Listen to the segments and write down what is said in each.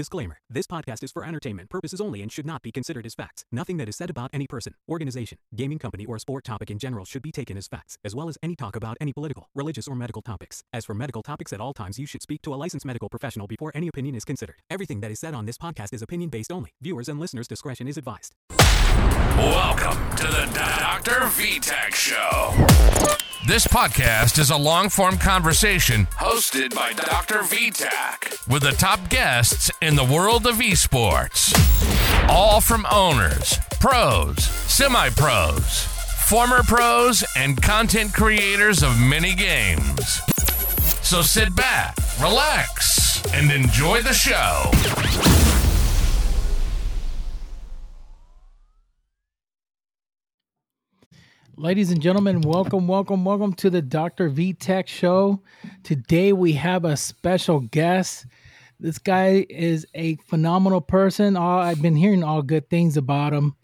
Disclaimer This podcast is for entertainment purposes only and should not be considered as facts. Nothing that is said about any person, organization, gaming company, or sport topic in general should be taken as facts, as well as any talk about any political, religious, or medical topics. As for medical topics, at all times you should speak to a licensed medical professional before any opinion is considered. Everything that is said on this podcast is opinion based only. Viewers and listeners' discretion is advised. Welcome to the Dr. VTach Show. This podcast is a long form conversation hosted by Dr. VTach with the top guests in the world of esports. All from owners, pros, semi pros, former pros, and content creators of many games. So sit back, relax, and enjoy the show. Ladies and gentlemen, welcome, welcome, welcome to the Dr. V Tach Show. Today we have a special guest. This guy is a phenomenal person. All, I've been hearing all good things about him,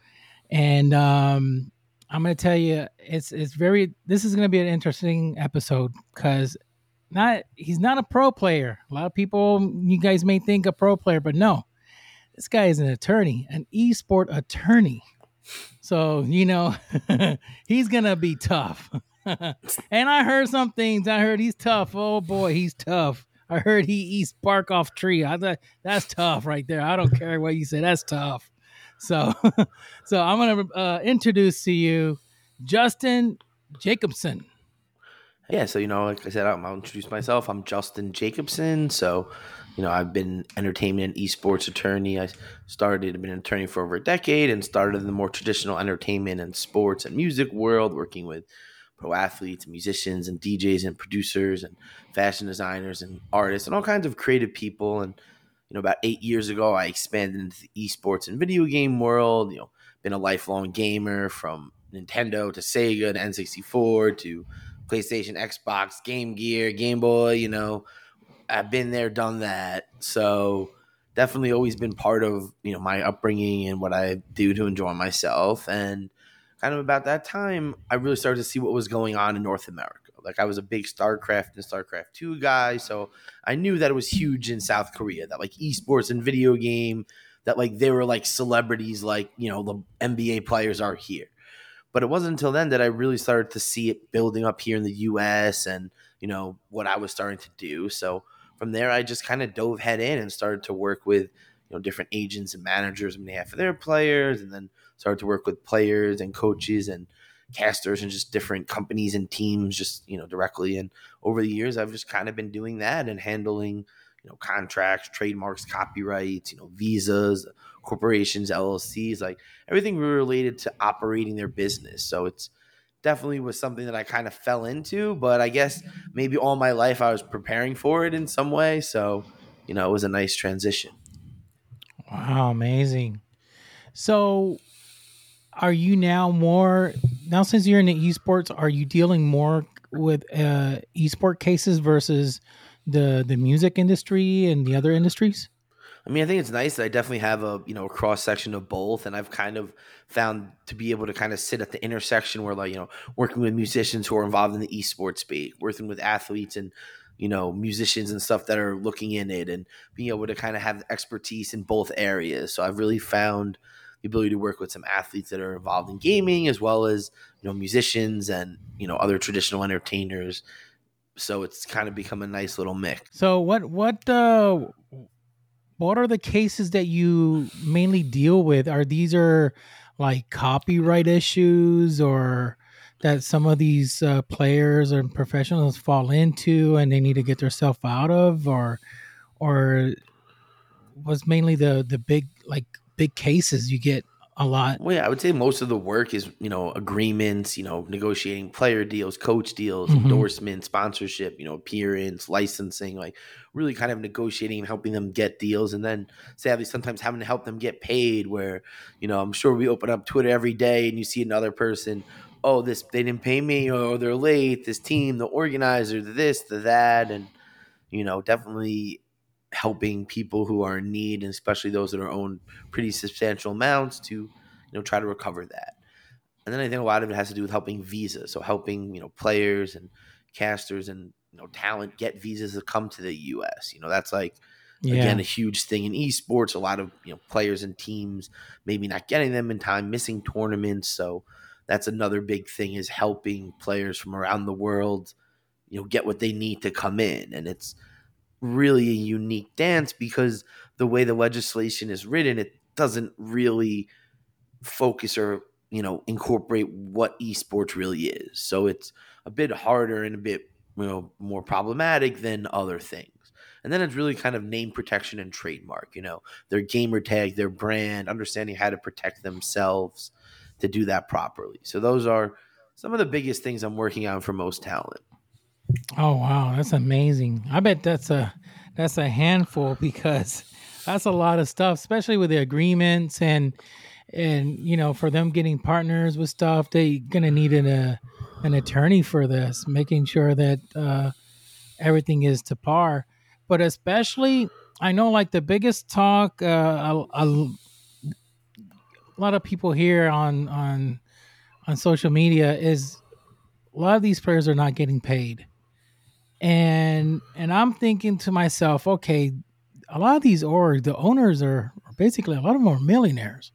and um, I'm going to tell you, it's it's very. This is going to be an interesting episode because not he's not a pro player. A lot of people, you guys may think a pro player, but no, this guy is an attorney, an esport attorney. So, you know, he's going to be tough. and I heard some things. I heard he's tough. Oh boy, he's tough. I heard he eats bark off tree. I thought that's tough right there. I don't care what you say. That's tough. So, so I'm going to uh, introduce to you Justin Jacobson. Yeah, so you know, like I said, I'll introduce myself. I'm Justin Jacobson. So, you know, I've been entertainment and esports attorney. I started, been an attorney for over a decade and started in the more traditional entertainment and sports and music world, working with pro athletes, musicians, and DJs and producers and fashion designers and artists and all kinds of creative people. And, you know, about eight years ago, I expanded into the esports and video game world, you know, been a lifelong gamer from Nintendo to Sega to N64 to PlayStation, Xbox, Game Gear, Game Boy, you know, I've been there, done that. So definitely always been part of, you know, my upbringing and what I do to enjoy myself. And kind of about that time, I really started to see what was going on in North America. Like I was a big StarCraft and StarCraft 2 guy, so I knew that it was huge in South Korea, that like esports and video game, that like they were like celebrities like, you know, the NBA players are here. But it wasn't until then that I really started to see it building up here in the US and, you know, what I was starting to do. So from there, I just kind of dove head in and started to work with, you know, different agents and managers on behalf of their players and then started to work with players and coaches and casters and just different companies and teams just, you know, directly. And over the years, I've just kind of been doing that and handling, you know, contracts, trademarks, copyrights, you know, visas, corporations, LLCs, like everything related to operating their business. So it's definitely was something that I kind of fell into, but I guess maybe all my life I was preparing for it in some way. So, you know, it was a nice transition. Wow, amazing. So, are you now more now since you're in the esports? Are you dealing more with uh, esport cases versus the the music industry and the other industries? I mean, I think it's nice that I definitely have a you know a cross section of both, and I've kind of found to be able to kind of sit at the intersection where like you know working with musicians who are involved in the esports space, working with athletes and you know musicians and stuff that are looking in it, and being able to kind of have expertise in both areas. So I've really found the ability to work with some athletes that are involved in gaming as well as you know musicians and you know other traditional entertainers. So it's kind of become a nice little mix. So what what uh what are the cases that you mainly deal with? Are these are like copyright issues or that some of these uh, players and professionals fall into and they need to get themselves out of or or was mainly the the big like big cases you get a lot. Well, yeah, I would say most of the work is you know agreements, you know, negotiating player deals, coach deals, Mhm. endorsement, sponsorship, you know, appearance, licensing, like really kind of negotiating and helping them get deals, and then sadly sometimes having to help them get paid. Where you know, I'm sure we open up Twitter every day and you see another person, oh, this they didn't pay me, or they're late. This team, the organizer, the this, the that, and you know, definitely helping people who are in need, and especially those that are owned pretty substantial amounts to, you know, try to recover that. And then I think a lot of it has to do with helping visas, so helping you know players and casters and you know talent get visas to come to the U.S. You know, that's like Yeah. Again, a huge thing in esports. A lot of you know players and teams maybe not getting them in time, missing tournaments. So that's another big thing is helping players from around the world, you know, get what they need to come in. And it's really a unique dance because the way the legislation is written, it doesn't really focus or you know incorporate what esports really is. So it's a bit harder and a bit you know more problematic than other things. And then it's really kind of name protection and trademark, you know, their gamer tag, their brand, understanding how to protect themselves to do that properly. So those are some of the biggest things I'm working on for most talent. Oh wow, that's amazing. I bet that's a that's a handful because that's a lot of stuff, especially with the agreements and and you know for them getting partners with stuff, they're gonna need an uh, an attorney for this, making sure that uh, everything is to par. But especially, I know like the biggest talk, uh, a, a, a lot of people here on on on social media is a lot of these players are not getting paid and and i'm thinking to myself okay a lot of these orgs the owners are, are basically a lot of them are millionaires.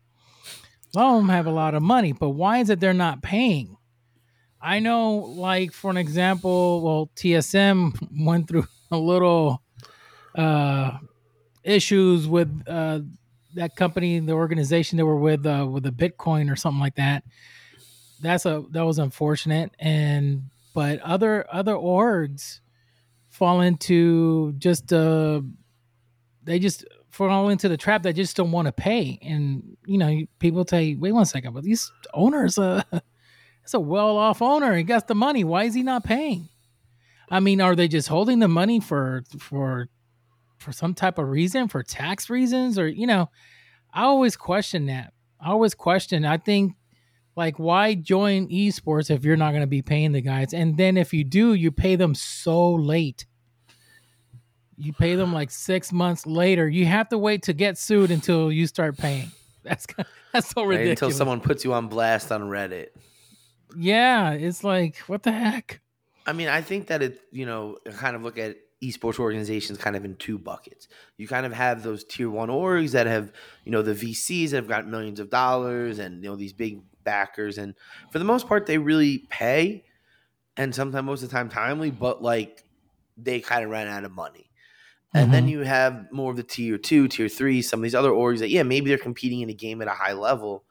A lot of them have a lot of money but why is it they're not paying? I know like for an example well tsm went through a little uh issues with uh that company the organization they were with uh with a bitcoin or something like that. That's a that was unfortunate. And but other other orgs fall into just uh they just fall into the trap they just don't want to pay. And you know people say wait one second but these owners uh it's a well-off owner. He got the money. Why is he not paying? I mean are they just holding the money for for for some type of reason for tax reasons? Or you know i always question that. I always question i think like why join esports if you're not going to be paying the guys? And then if you do you pay them so late you pay them like six months later you have to wait to get sued until you start paying that's that's so Right? ridiculous Until someone puts you on blast on Reddit. yeah it's like what the heck I mean, I think that it, you know, kind of look at esports organizations kind of in two buckets. You kind of have those tier one orgs that have, you know, the VCs that have got millions of dollars and, you know, these big backers. And for the most part, they really pay and sometimes, most of the time, timely, but like they kind of ran out of money. And then Mhm. you have more of the tier two, tier three, some of these other orgs that, yeah, maybe they're competing in a game at a high level,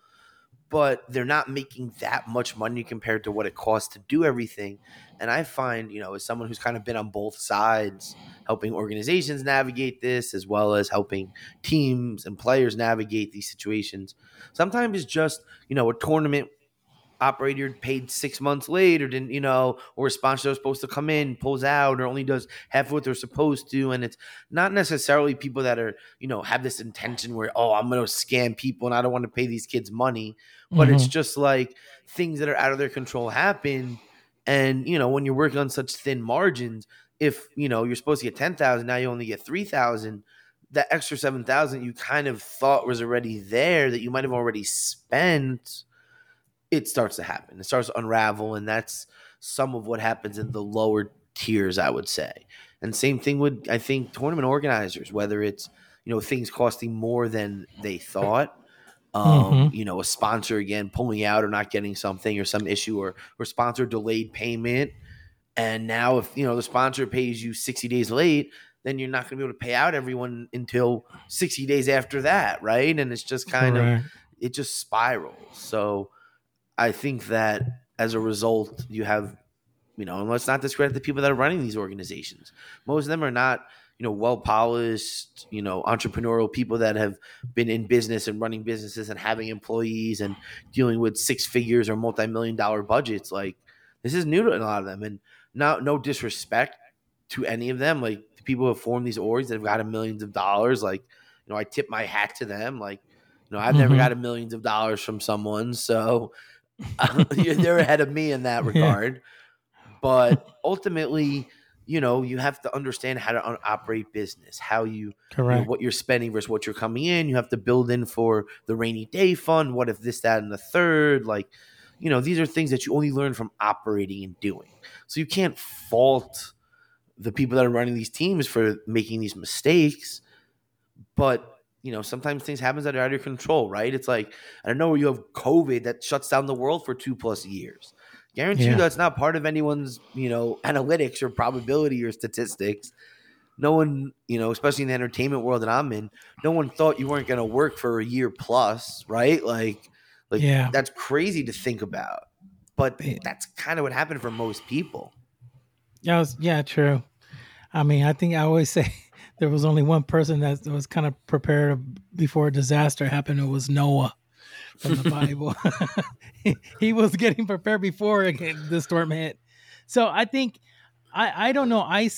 but they're not making that much money compared to what it costs to do everything. And I find, you know, as someone who's kind of been on both sides, helping organizations navigate this as well as helping teams and players navigate these situations, sometimes it's just, you know, a tournament operator paid six months late or didn't, you know, or a sponsor that was supposed to come in pulls out or only does half of what they're supposed to. And it's not necessarily people that are, you know, have this intention where, oh, I'm going to scam people and I don't want to pay these kids money. But it's mm-hmm. just like things that are out of their control happen. And, you know, when you're working on such thin margins, if, you know, you're supposed to get 10,000, now you only get 3,000 that extra 7,000 you kind of thought was already there that you might have already spent it starts to happen. It starts to unravel, and that's some of what happens in the lower tiers, I would say. And same thing with I think tournament organizers, whether it's you know things costing more than they thought, um, you know, a sponsor again pulling out or not getting something or some issue or or sponsor delayed payment. And now if you know the sponsor pays you 60 days late, then you're not going to be able to pay out everyone until 60 days after that, right? And it's just kind of it just spirals. So I think that as a result, you have, you know, and let's not discredit the people that are running these organizations. Most of them are not, you know, well polished, you know, entrepreneurial people that have been in business and running businesses and having employees and dealing with six figures or multi million dollar budgets. Like this is new to a lot of them, and not no disrespect to any of them. Like the people who have formed these orgs that have gotten millions of dollars. Like you know, I tip my hat to them. Like you know, I've never Mhm. got a millions of dollars from someone, so they're ahead of me in that Yeah. regard. But ultimately, you know, you have to understand how to un- operate business, how you, you know, correct what you're spending versus what you're coming in. You have to build in for the rainy day fund. What if this, that, and the third? Like, you know, these are things that you only learn from operating and doing. So you can't fault the people that are running these teams for making these mistakes. but you know, sometimes things happen that are out of your control, right? It's like I don't know where you have COVID that shuts down the world for two plus years. Guarantee Yeah. that's not part of anyone's, you know, analytics or probability or statistics. No one, you know, especially in the entertainment world that I'm in, no one thought you weren't going to work for a year plus, right? Like, like Yeah. that's crazy to think about. But that's kind of what happened for most people. Yeah, was- yeah, true. I mean, I think I always say there was only one person that was kind of prepared before a disaster happened. It was Noah from the Bible. he, he was getting prepared before the storm hit. So I think I I don't know. I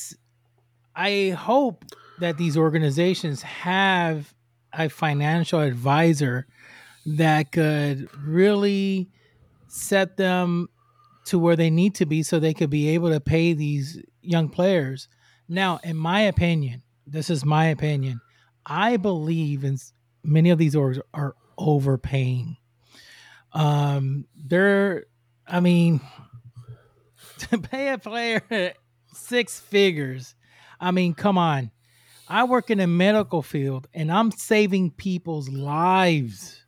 I hope that these organizations have a financial advisor that could really set them to where they need to be so they could be able to pay these young players. Now, in my opinion, this is my opinion. I believe in many of these orgs are overpaying. Um, they're, I mean, to pay a player six figures. I mean, come on. I work in a medical field and I'm saving people's lives.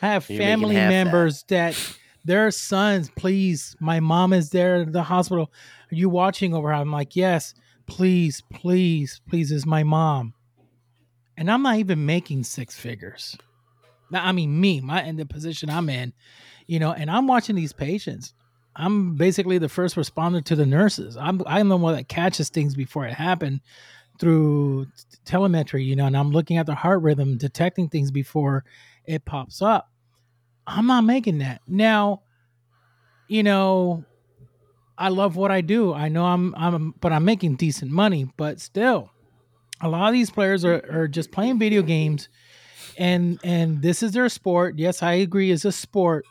I have You're family half that. members that their sons, please, my mom is there at the hospital. Are you watching over her? I'm like, yes, please, please, please, is my mom. And I'm not even making six figures. Now, I mean, me, my in the position I'm in, you know, and I'm watching these patients. I'm basically the first responder to the nurses. I'm I'm the one that catches things before it happened through telemetry, you know, and I'm looking at the heart rhythm, detecting things before it pops up. I'm not making that. Now, you know, I love what I do. I know I'm I'm but I'm making decent money, but still a lot of these players are, are just playing video games and and this is their sport. Yes, I agree it's a sport,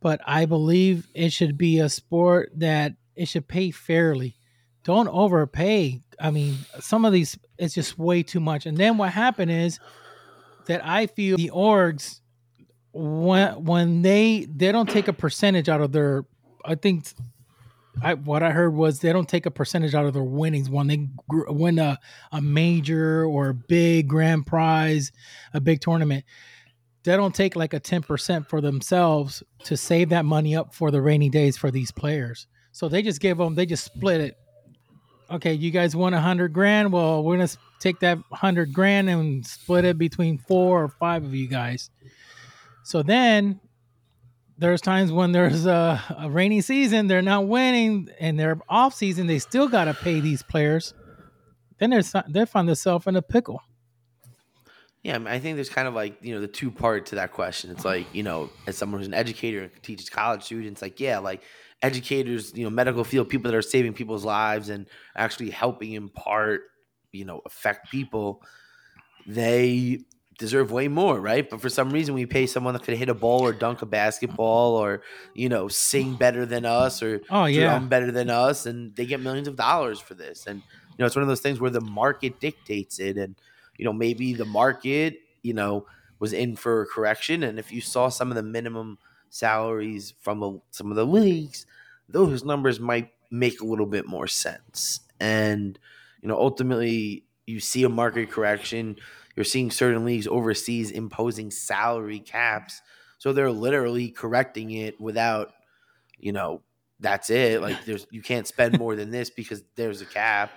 but I believe it should be a sport that it should pay fairly. Don't overpay. I mean, some of these it's just way too much. And then what happened is that I feel the orgs when when they they don't take a percentage out of their I think I what I heard was they don't take a percentage out of their winnings when they gr- win a, a major or a big grand prize, a big tournament. They don't take like a 10% for themselves to save that money up for the rainy days for these players. So they just give them, they just split it. Okay, you guys won a hundred grand. Well, we're gonna take that hundred grand and split it between four or five of you guys. So then there's times when there's a, a rainy season, they're not winning, and they're off season, they still got to pay these players. Then there's they find themselves in a pickle. Yeah, I, think there's kind of like you know the two part to that question. It's like you know, as someone who's an educator and teaches college students, like yeah, like educators, you know, medical field people that are saving people's lives and actually helping in part, you know, affect people. They deserve way more, right? But for some reason, we pay someone that could hit a ball or dunk a basketball or you know sing better than us or Oh yeah, drum better than us, and they get millions of dollars for this. And you know, it's one of those things where the market dictates it, and you know, maybe the market, you know, was in for a correction, and if you saw some of the minimum salaries from a, some of the leagues, those numbers might make a little bit more sense. And you know, ultimately, you see a market correction. You're seeing certain leagues overseas imposing salary caps, so they're literally correcting it without, you know, that's it. Like there's you can't spend more than this because there's a cap.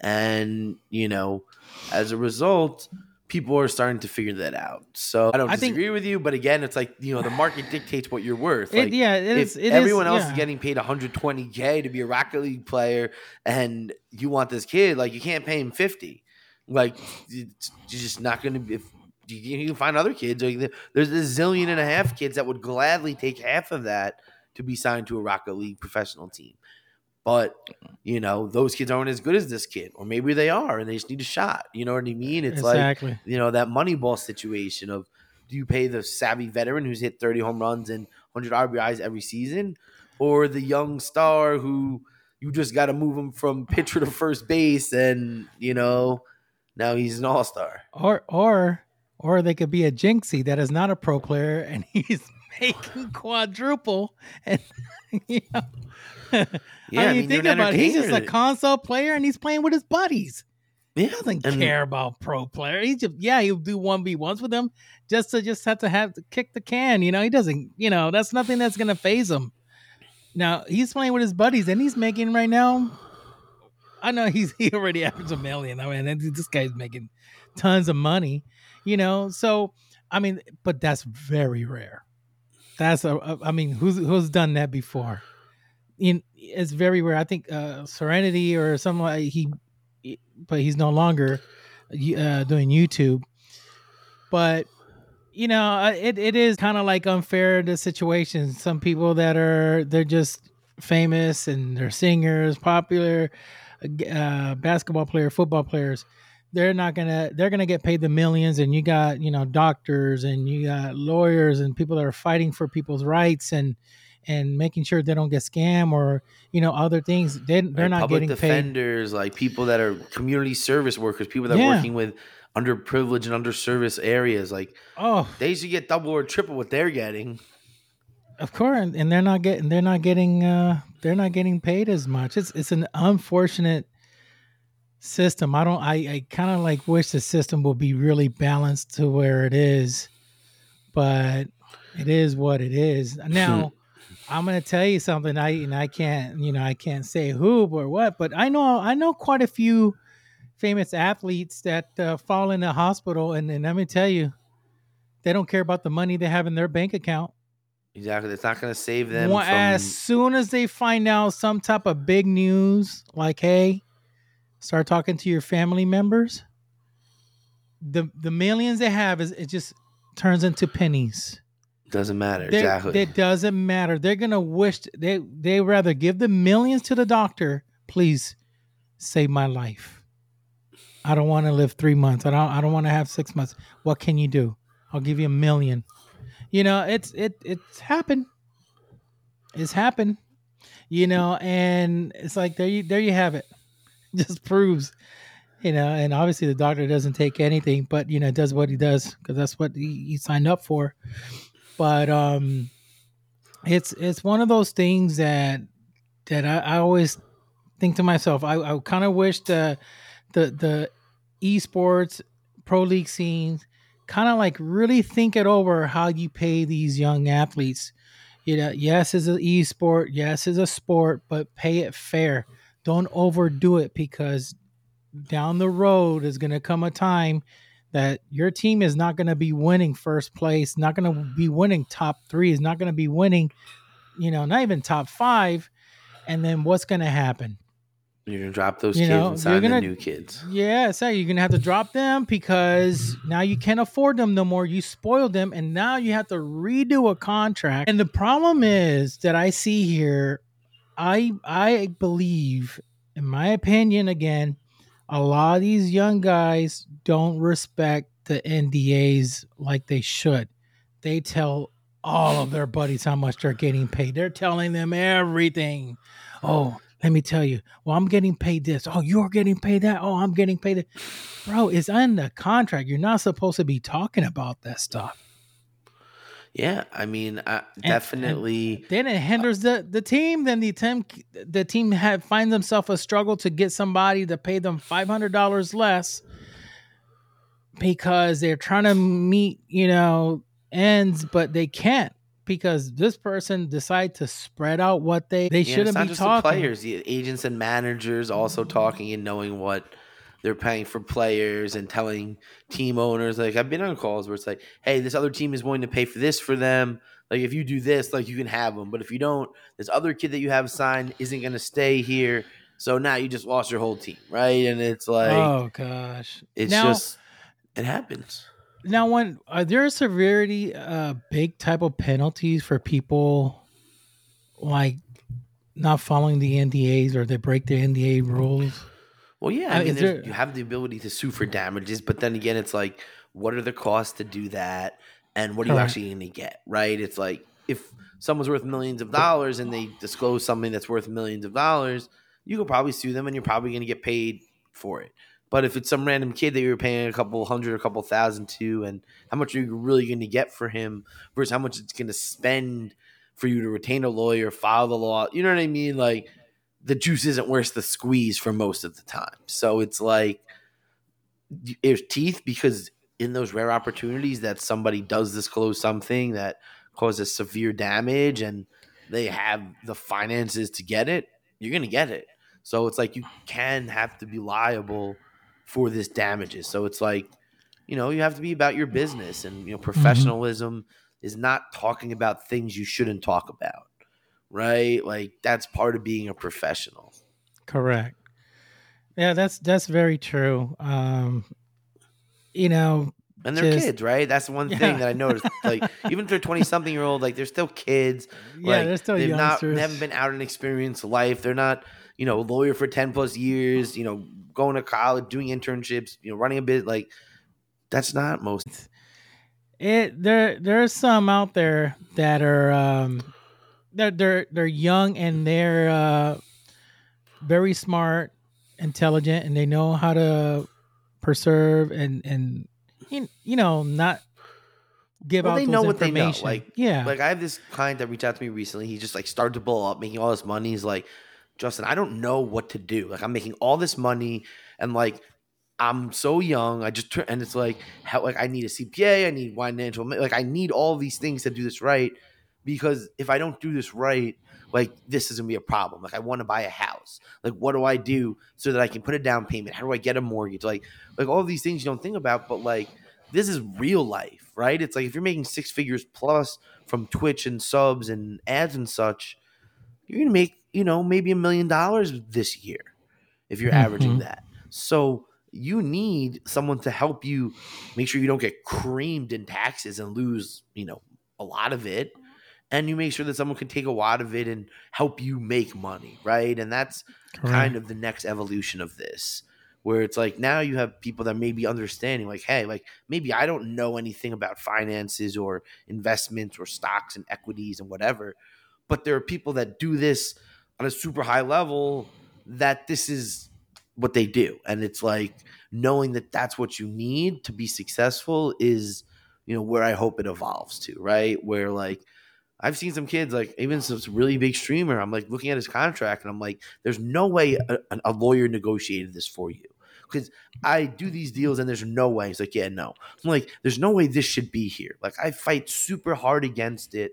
And, you know, as a result, people are starting to figure that out. So I don't I think- disagree with you, but again, it's like, you know, the market dictates what you're worth. It- yeah, it if is- it is- everyone else yeah. is getting paid 120k to be a Rocket League player, and you want this kid, like you can't pay him 50. Like it's you're just not going to be. If you, can find other kids, like, there's a zillion and a half kids that would gladly take half of that to be signed to a Rocket League professional team. But you know, those kids aren't as good as this kid, or maybe they are, and they just need a shot. You know what I mean? It's like exactly. you know that money ball situation of do you pay the savvy veteran who's hit 30 home runs and 100 RBIs every season or the young star who you just got to move him from pitcher to first base and you know now he's an all-star or or or they could be a jinxie that is not a pro player and he's making quadruple and you know Yeah, I mean, think about it. He's just a console player and he's playing with his buddies. He doesn't And- care about pro player. He just yeah, he'll do one v ones with them just to just have to have to kick the can. You know, he doesn't. You know, that's nothing that's gonna phase him. Now he's playing with his buddies, and he's making right now. I know he's he already averaged a million. I mean, this guy's making tons of money. You know, so I mean, but that's very rare. That's a, I mean, who's who's done that before? In it's very rare. I think uh Serenity or something like he, but he's no longer uh, doing YouTube. But you know, uh, it it is kind of like unfair the situation. Some people that are they're just famous and they're singers, popular, uh, basketball player, football players. They're not gonna they're gonna get paid the millions, and you got you know doctors and you got lawyers and people that are fighting for people's rights and and making sure they don't get scammed or you know other things. They they're not getting paid. defenders, like people that are community service workers, people that Yeah. are working with underprivileged and underserviced areas. Like Oh, they should get double or triple what they're getting. Of course, and- they're not getting they're not getting uh they're not getting paid as much. It's it's an unfortunate system. I don't I I kind of like wish the system would be really balanced to where it is, but it is what it is. Now, I'm going to tell you something I and I can't, you know, I can't say who or what, but I know I know quite a few famous athletes that uh, fall in the hospital and and let me tell you they don't care about the money they have in their bank account. Exactly. It's not going to save them Well, from. as soon as they find out some type of big news, like hey, start talking to your family members. The the millions they have is it just turns into pennies. doesn't matter. They're- Exactly. It doesn't matter. They're gonna wish they they rather give the millions to the doctor. Please save my life. I don't want to live three months. I don't. I don't want to have six months. What can you do? I'll give you a million. You know, it's it it's happened. It's happened. You know, and it's like there you there you have it. Just proves, you know, and obviously the doctor doesn't take anything, but you know, does what he does because that's what he, he signed up for but um it's it's one of those things that that I, I always think to myself I, I kind of wish the the the esports pro league scenes kind of like really think it over how you pay these young athletes you know yes it's an e-sport, yes it's a sport but pay it fair don't overdo it because down the road is going to come a time that your team is not going to be winning first place, not going to be winning top three, is not going to be winning, you know, not even top five. And then what's going to happen? You're to drop those You kids know, and sign gonna- the new kids. Yeah, so you're going to have to drop them because now you can't afford them no more. You spoiled them, and now you have to redo a contract. And the problem is that I see here, I I believe, in my opinion, again, a lot of these young guys don't respect the NDAs like they should. They tell all of their buddies how much they're getting paid. They're telling them everything. Oh, let me tell you. Well, I'm getting paid this. Oh, you're getting paid that. Oh, I'm getting paid that. Bro, it's in the contract. You're not supposed to be talking about that stuff. Yeah. I mean, I, definitely. Then it uh, hinders the, the team. Then the team the team have finds themselves a struggle to get somebody to pay them five hundred dollars less because they're trying to meet you know ends, but they can't because this person decide to spread out what they they Yeah, shouldn't it's not be just talking. the players, the agents and managers also talking and knowing what they're paying for players and telling team owners. Like I've been on calls where it's like, "Hey, this other team is willing to pay for this for them. Like if you do this, like you can have them, but if you don't, this other kid that you have signed isn't going to stay here. So now you just lost your whole team, right? And it's like oh gosh, it's now, just it happens. Now, when are there severity, uh, big type of penalties for people like not following the NDAs or they break the NDA rules? Well, yeah, Uh, I mean, there- you have the ability to sue for damages, but then again, it's like, what are the costs to do that, and what are you Correct. actually going to get? Right? It's like if someone's worth millions of dollars and they disclose something that's worth millions of dollars, you could probably sue them, and you're probably going to get paid for it. But if it's some random kid that you're paying a couple hundred, a couple thousand to, and how much are you really going to get for him versus how much it's going to spend for you to retain a lawyer, file the law, you know what I mean? Like the juice isn't worth the squeeze for most of the time. So it's like there's teeth because in those rare opportunities that somebody does disclose something that causes severe damage and they have the finances to get it, you're gonna get it. So it's like you can have to be liable for this damages. So it's like, you know, you have to be about your business and you know, professionalism mm-hmm. is not talking about things you shouldn't talk about. Right? Like that's part of being a professional. Correct. Yeah, that's that's very true. Um you know, and they're just, kids, right? That's one yeah. thing that I noticed. Like, even if they're twenty something year old, like they're still kids. Yeah, like, they're still they've youngsters. not they haven't been out and experienced life. They're not, you know, a lawyer for ten plus years. You know, going to college, doing internships. You know, running a bit. Like, that's not most. It there there's some out there that are um they're they're they're young and they're uh very smart, intelligent, and they know how to preserve and and you, you know not give well, out. They know what they know. Like yeah, like I have this client that reached out to me recently. He just like started to blow up, making all this money. He's like, Justin, I don't know what to do. Like I'm making all this money, and like I'm so young. I just and it's like how like I need a CPA. I need financial like I need all these things to do this right. Because if I don't do this right, like this is gonna be a problem. Like I want to buy a house. Like what do I do so that I can put a down payment? How do I get a mortgage? Like like all these things you don't think about, but like this is real life, right? It's like if you're making six figures plus from Twitch and subs and ads and such, you're gonna make you know maybe a million dollars this year if you're mm-hmm. averaging that. So you need someone to help you make sure you don't get creamed in taxes and lose you know a lot of it and you make sure that someone can take a lot of it and help you make money, right? And that's Correct. kind of the next evolution of this, where it's like now you have people that may be understanding, like, hey, like maybe I don't know anything about finances or investments or stocks and equities and whatever, but there are people that do this on a super high level that this is what they do. And it's like knowing that that's what you need to be successful is, you know, where I hope it evolves to, right? Where like, I've seen some kids like even some really big streamer. I'm like looking at his contract and I'm like, there's no way a, a lawyer negotiated this for you because I do these deals and there's no way. He's like, yeah, no. I'm like, there's no way this should be here. Like I fight super hard against it,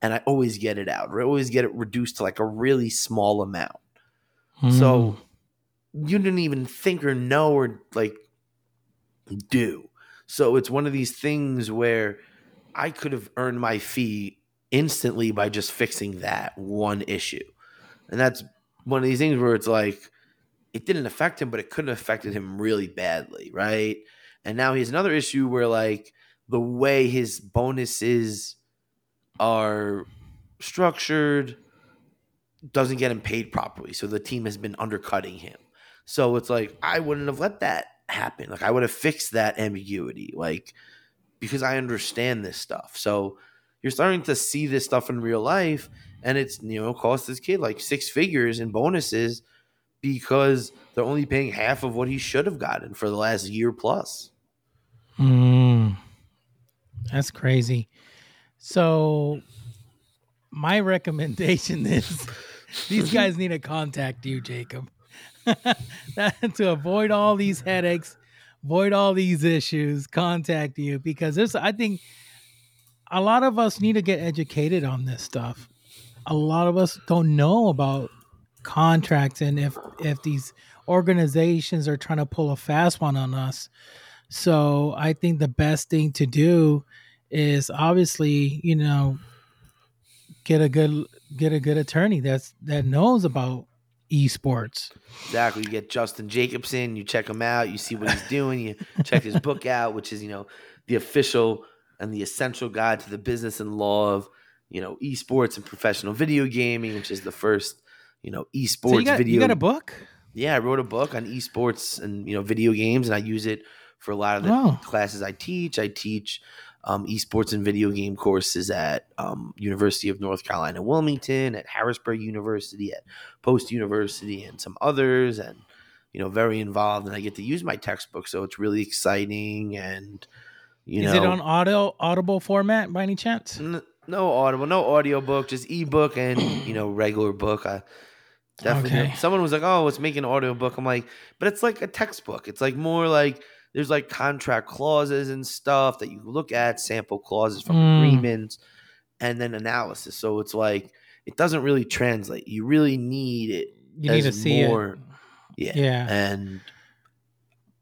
and I always get it out. I always get it reduced to like a really small amount. Mm. So you didn't even think or know or like do. So it's one of these things where I could have earned my fee instantly by just fixing that one issue. And that's one of these things where it's like it didn't affect him, but it could have affected him really badly, right? And now he has another issue where like the way his bonuses are structured doesn't get him paid properly. So the team has been undercutting him. So it's like I wouldn't have let that happen. Like I would have fixed that ambiguity. Like because I understand this stuff. So you're starting to see this stuff in real life and it's you know cost this kid like six figures in bonuses because they're only paying half of what he should have gotten for the last year plus mm, that's crazy so my recommendation is these guys need to contact you jacob to avoid all these headaches avoid all these issues contact you because this i think a lot of us need to get educated on this stuff. A lot of us don't know about contracts and if if these organizations are trying to pull a fast one on us. So I think the best thing to do is obviously, you know, get a good get a good attorney that's that knows about esports. Exactly. You get Justin Jacobson, you check him out, you see what he's doing, you check his book out, which is, you know, the official and the essential guide to the business and law of you know esports and professional video gaming, which is the first you know esports so you got, video. You got a book? Yeah, I wrote a book on esports and you know video games, and I use it for a lot of the oh. classes I teach. I teach um, esports and video game courses at um, University of North Carolina Wilmington, at Harrisburg University, at Post University, and some others, and you know very involved. And I get to use my textbook, so it's really exciting and you Is know, is it on audio audible format by any chance? N- no audible, no audio book, just ebook and you know regular book. I definitely. Okay. Someone was like, "Oh, it's making an audio book." I'm like, but it's like a textbook. It's like more like there's like contract clauses and stuff that you look at, sample clauses from Mm. agreements, and then analysis. So it's like it doesn't really translate. You really need it. You need to see more- it. Yeah. Yeah. And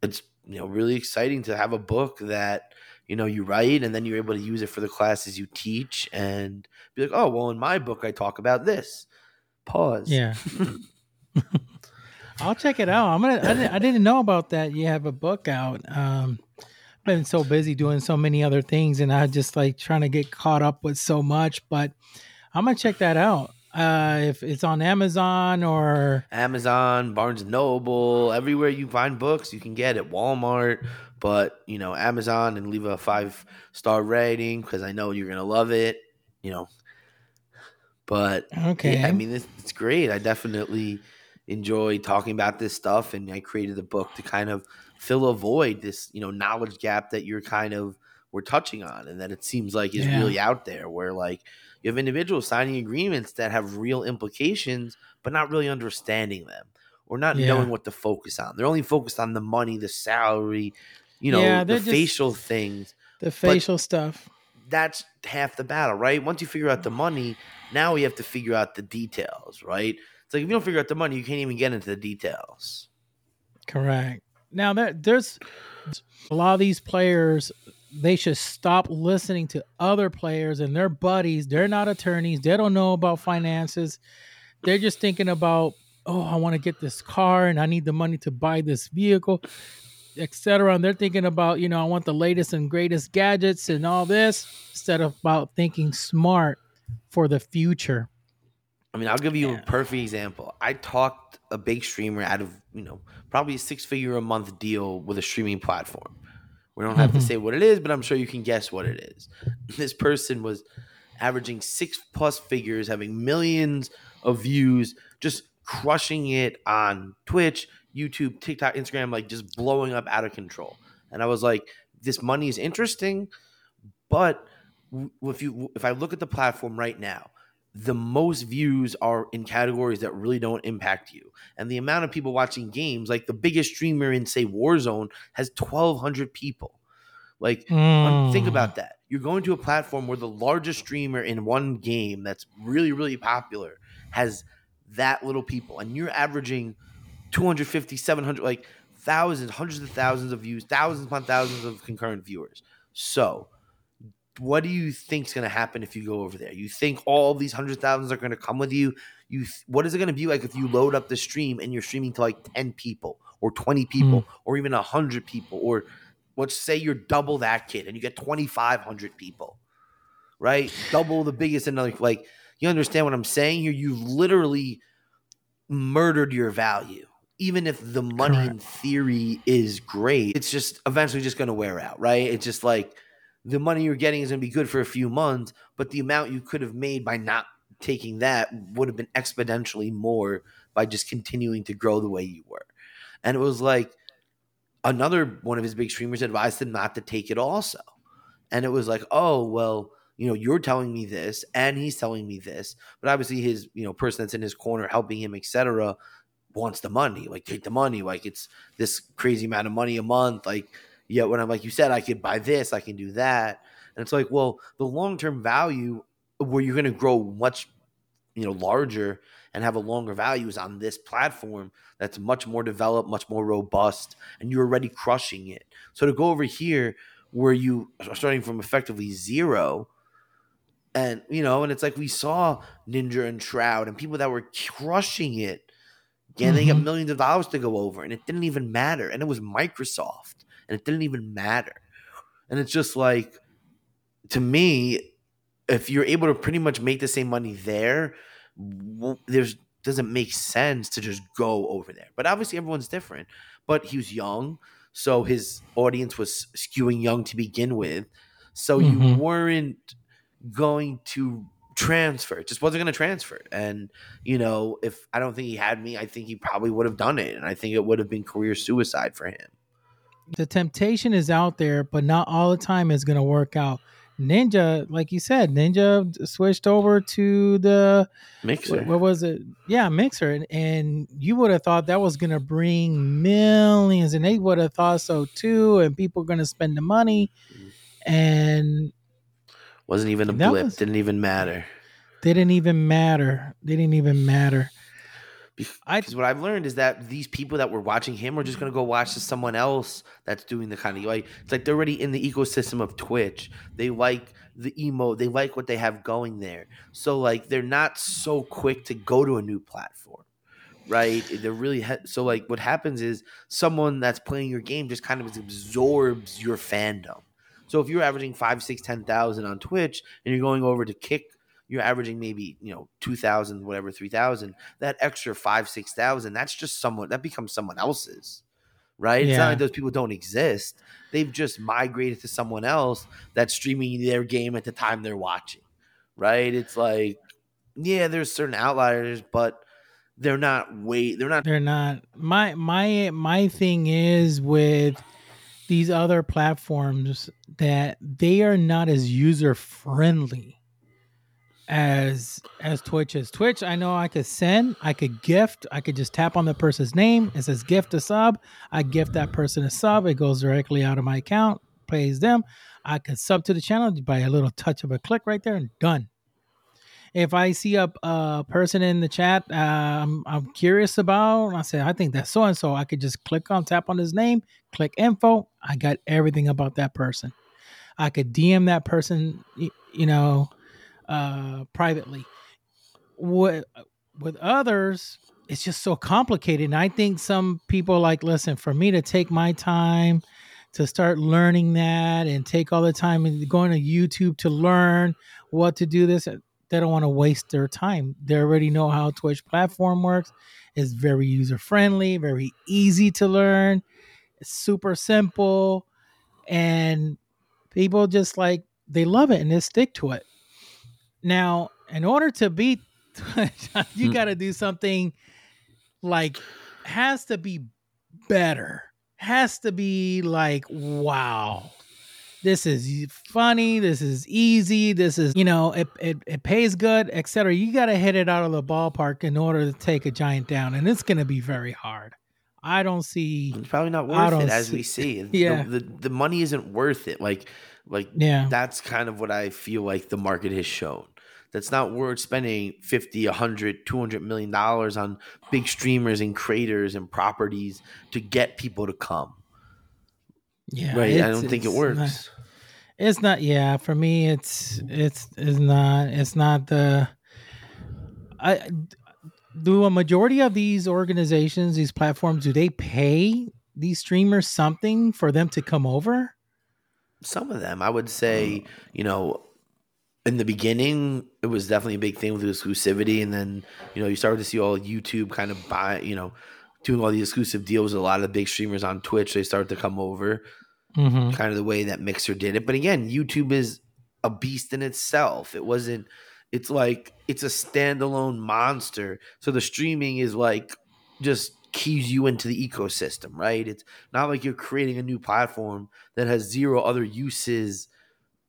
it's you know really exciting to have a book that you know you write and then you're able to use it for the classes you teach and be like, oh well, in my book I talk about this. Pause. Yeah. I'll check it out. I'm gonna. I didn't, I didn't know about that. You have a book out. Um, I've been so busy doing so many other things, and I just like trying to get caught up with so much. But I'm gonna check that out. Uh, if it's on Amazon or Amazon, Barnes and Noble, everywhere you find books, you can get it. At Walmart, but you know, Amazon and leave a five star rating because I know you're gonna love it. You know, but okay, yeah, I mean, it's, it's great. I definitely enjoy talking about this stuff, and I created the book to kind of fill a void, this you know knowledge gap that you're kind of we're touching on, and that it seems like is Yeah. really out there, where like you have individuals signing agreements that have real implications, but not really understanding them or not Yeah. knowing what to focus on. They're only focused on the money, the salary, you know, Yeah, the facial things the facial stuff. that's half the battle, right? Once you figure out the money, now we have to figure out the details, right? It's like if you don't figure out the money, you can't even get into the details. Correct. Now there, there's a lot of these players. They should stop listening to other players and their buddies. They're not attorneys. They don't know about finances. They're just thinking about, oh, I want to get this car and I need the money to buy this vehicle, etc. And they're thinking about, you know, I want the latest and greatest gadgets and all this instead of about thinking smart for the future. I mean, I'll give you Yeah. a perfect example. I talked a big streamer out of, you know, probably a six figure a month deal with a streaming platform. We don't have to Mhm. say what it is, but I'm sure you can guess what it is. This person was averaging six plus figures, having millions of views, just crushing it on Twitch, YouTube, TikTok, Instagram, like just blowing up out of control. And I was like, this money is interesting, but if you if I look at the platform right now, the most views are in categories that really don't impact you. And the amount of people watching games, like the biggest streamer in say Warzone has 1200 people. Like um, think Mm. about that. You're going to a platform where the largest streamer in one game that's really, really popular has that little people, and you're averaging 250, 700, like thousands, hundreds of thousands of views, thousands upon thousands of concurrent viewers. So, what do you think is going to happen if you go over there? You think all these hundred thousands are going to come with you? You, th- what is it going to be like if you load up the stream and you're streaming to like 10 people or 20 people hmm. or even 100 people or let's say you're double that kid and you get 2500 people right? Double the biggest another like you understand what i'm saying here? You've literally murdered your value even if the money in theory is great. It's just eventually just going to wear out right? It's just like the money you're getting is going to be good for a few months but the amount you could have made by not taking that would have been exponentially more by just continuing to grow the way you were and it was like another one of his big streamers advised him not to take it also. And it was like, oh, well, you know, you're telling me this and he's telling me this. But obviously his, you know, person that's in his corner helping him, etc., wants the money. Like, take the money. Like it's this crazy amount of money a month. Like, yeah, when I'm like you said, I could buy this, I can do that. And it's like, well, the long term value where you're gonna grow much, you know, larger and have a longer value is on this platform that's much more developed, much more robust, and you're already crushing it. So to go over here where you are starting from effectively zero, and you know, and it's like we saw Ninja and Shroud and people that were crushing it. Again, they got Mhm. millions of dollars to go over, and it didn't even matter. And it was Microsoft, and it didn't even matter. And it's just like, to me, if you're able to pretty much make the same money there, there's doesn't make sense to just go over there. But obviously, everyone's different. But he was young, so his audience was skewing young to begin with. So you Mhm. weren't going to transfer. It just wasn't going to transfer. And you know, if I don't think he had me, I think he probably would have done it, and I think it would have been career suicide for him. The temptation is out there, but not all the time is going to work out. Ninja, like you said, Ninja switched over to the Mixer. What, what was it? Yeah, Mixer, and, and you would have thought that was gonna bring millions, and they would have thought so too, and people are gonna spend the money, and Wasn't even a blip. was- Didn't even matter. didn't even matter. They didn't even matter. I- Because what I've learned is that these people that were watching him are just gonna go watch someone else that's doing the kind of like it's like they're already in the ecosystem of Twitch. They like the emo. They like what they have going there. So like they're not so quick to go to a new platform, right? They're really so like what happens is someone that's playing your game just kind of absorbs your fandom. So if you're averaging five, six, ten thousand on Twitch and you're going over to Kick, you're averaging maybe you know two thousand, whatever, three thousand. That extra five, six thousand, that's just someone that becomes someone else's, right? It's not like those people don't exist. They've just migrated to someone else that's streaming their game at the time they're watching, right? It's like, yeah, there's certain outliers, but they're not way. They're not. They're not. My my my thing is with these other platforms that they are not as user friendly as as Twitch is. Twitch, I know I could send, I could gift, I could just tap on the person's name. It says gift a sub. I gift that person a sub. It goes directly out of my account, pays them. I could sub to the channel by a little touch of a click right there and done. If I see a, a person in the chat uh, I'm, I'm curious about, I say, I think that's so and so, I could just click on, tap on his name, click info. I got everything about that person. I could DM that person, you know, uh, privately. With, with others, it's just so complicated. And I think some people like, listen, for me to take my time to start learning that and take all the time and going to YouTube to learn what to do this, they don't want to waste their time. They already know how Twitch platform works. It's very user friendly, very easy to learn. It's super simple, and people just like they love it and they stick to it. Now, in order to beat you hmm. got to do something like has to be better. Has to be like wow this is funny this is easy this is you know it, it, it pays good etc you got to hit it out of the ballpark in order to take a giant down and it's going to be very hard i don't see It's probably not worth it as see- we see. The- Yeah. the, the money isn't worth it. Like, like yeah that's kind of what I feel like the market has shown. That's not worth spending 50, 100, 200 million dollars on big streamers and creators and properties to get people to come. yeah right? I don't think it works. not- it's not yeah for me it's it's it's not it's not the i do a majority of these organizations these platforms do they pay these streamers something for them to come over Some of them, I would say, you know, in the beginning, it was definitely a big thing with exclusivity, and then you know you started to see all YouTube kind of buy, you know, doing all these exclusive deals a lot of the big streamers on Twitch. They started to come over. mm-hmm. kind of the way that Mixer did it. But again, YouTube is a beast in itself. It wasn't. It's like it's a standalone monster. So the streaming is like just keys you into the ecosystem, right? It's not like you're creating a new platform that has zero other uses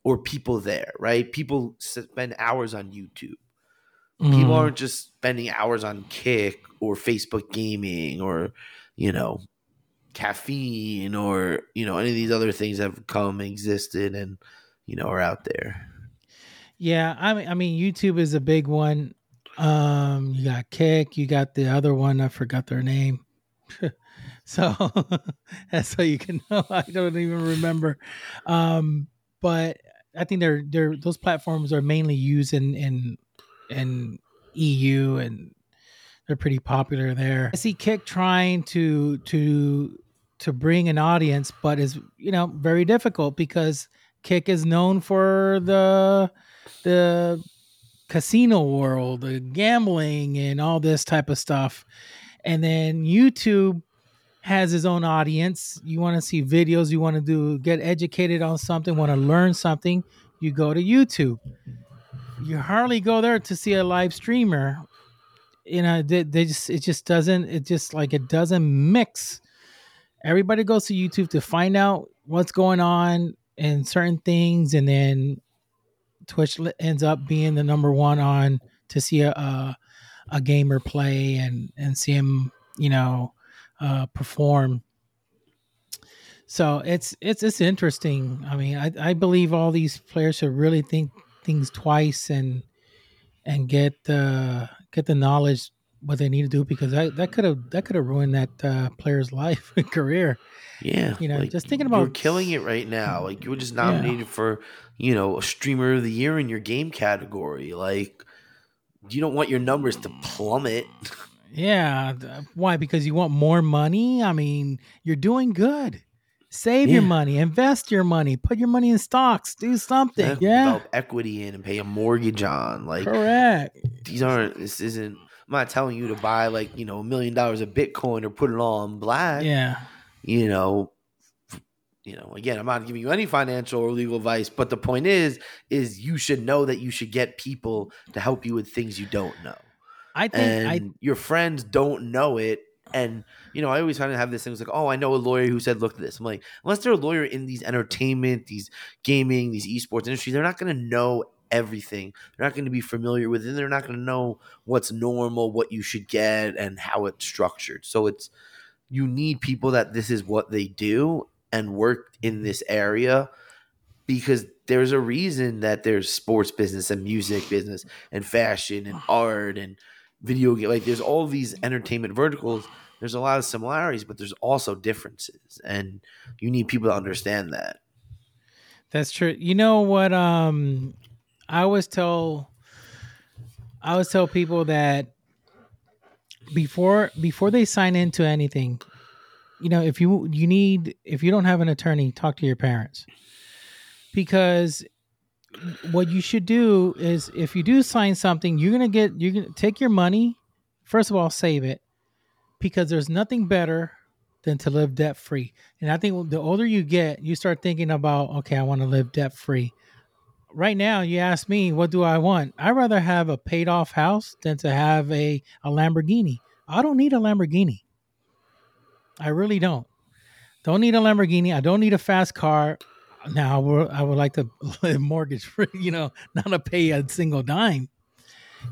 or people there, right? People spend hours on YouTube. Mm-hmm. People aren't just spending hours on Kick or Facebook gaming or, you know, caffeine or, you know, any of these other things that have come, existed, and, you know, are out there. Yeah, I mean, I mean, YouTube is a big one. Um, you got Kick, you got the other one. I forgot their name. so that's so you can know. I don't even remember. Um, but I think they're they're those platforms are mainly used in in in EU and they're pretty popular there. I see Kick trying to to to bring an audience, but is you know very difficult because Kick is known for the the casino world, the gambling, and all this type of stuff. And then YouTube has his own audience. You want to see videos, you want to do get educated on something, want to learn something, you go to YouTube. You hardly go there to see a live streamer. You know, they, they just it just doesn't it just like it doesn't mix. Everybody goes to YouTube to find out what's going on and certain things and then Twitch ends up being the number one on to see a a, a gamer play and and see him, you know, uh, perform. So it's it's it's interesting. I mean, I, I believe all these players should really think things twice and and get the get the knowledge what they need to do because that that could have that could have ruined that uh, player's life and career. Yeah, You know, like, just thinking about you're killing it right now. Like you were just Yeah. nominated for, you know, a streamer of the year in your game category. Like you don't want your numbers to plummet. Yeah, why? Because you want more money. I mean, you're doing good. Save your money, invest your money, put your money in stocks, do something. Yeah, develop equity in and pay a mortgage on. Like correct. these aren't. This isn't. I'm not telling you to buy like you know a million dollars of Bitcoin or put it all in black. Yeah, you know you know again i'm not giving you any financial or legal advice but the point is is you should know that you should get people to help you with things you don't know I think I your friends don't know it and you know i always kind of have this thing it's like oh i know a lawyer who said look at this. I'm like unless they're a lawyer in these entertainment these gaming these esports industries they're not going to know everything. They're not going to be familiar with it they're not going to know what's normal what you should get and how it's structured. So it's you need people that this is what they do and work in this area because there's a reason that there's sports business and music business and fashion and art and video game like there's all these entertainment verticals there's a lot of similarities but there's also differences and you need people to understand that That's true. You know what? Um, I always tell, I always tell people that before before they sign into anything, you know, if you you need if you don't have an attorney, talk to your parents because what you should do is if you do sign something, you're gonna get you're gonna take your money. First of all, save it because there's nothing better than to live debt free. And I think the older you get, you start thinking about, okay, I want to live debt free. Right now, you ask me, what do I want? I'd rather have a paid off house than to have a, a Lamborghini. I don't need a Lamborghini. I really don't. Don't need a Lamborghini. I don't need a fast car. Now, I would, I would like to live mortgage free, you know, not to pay a single dime.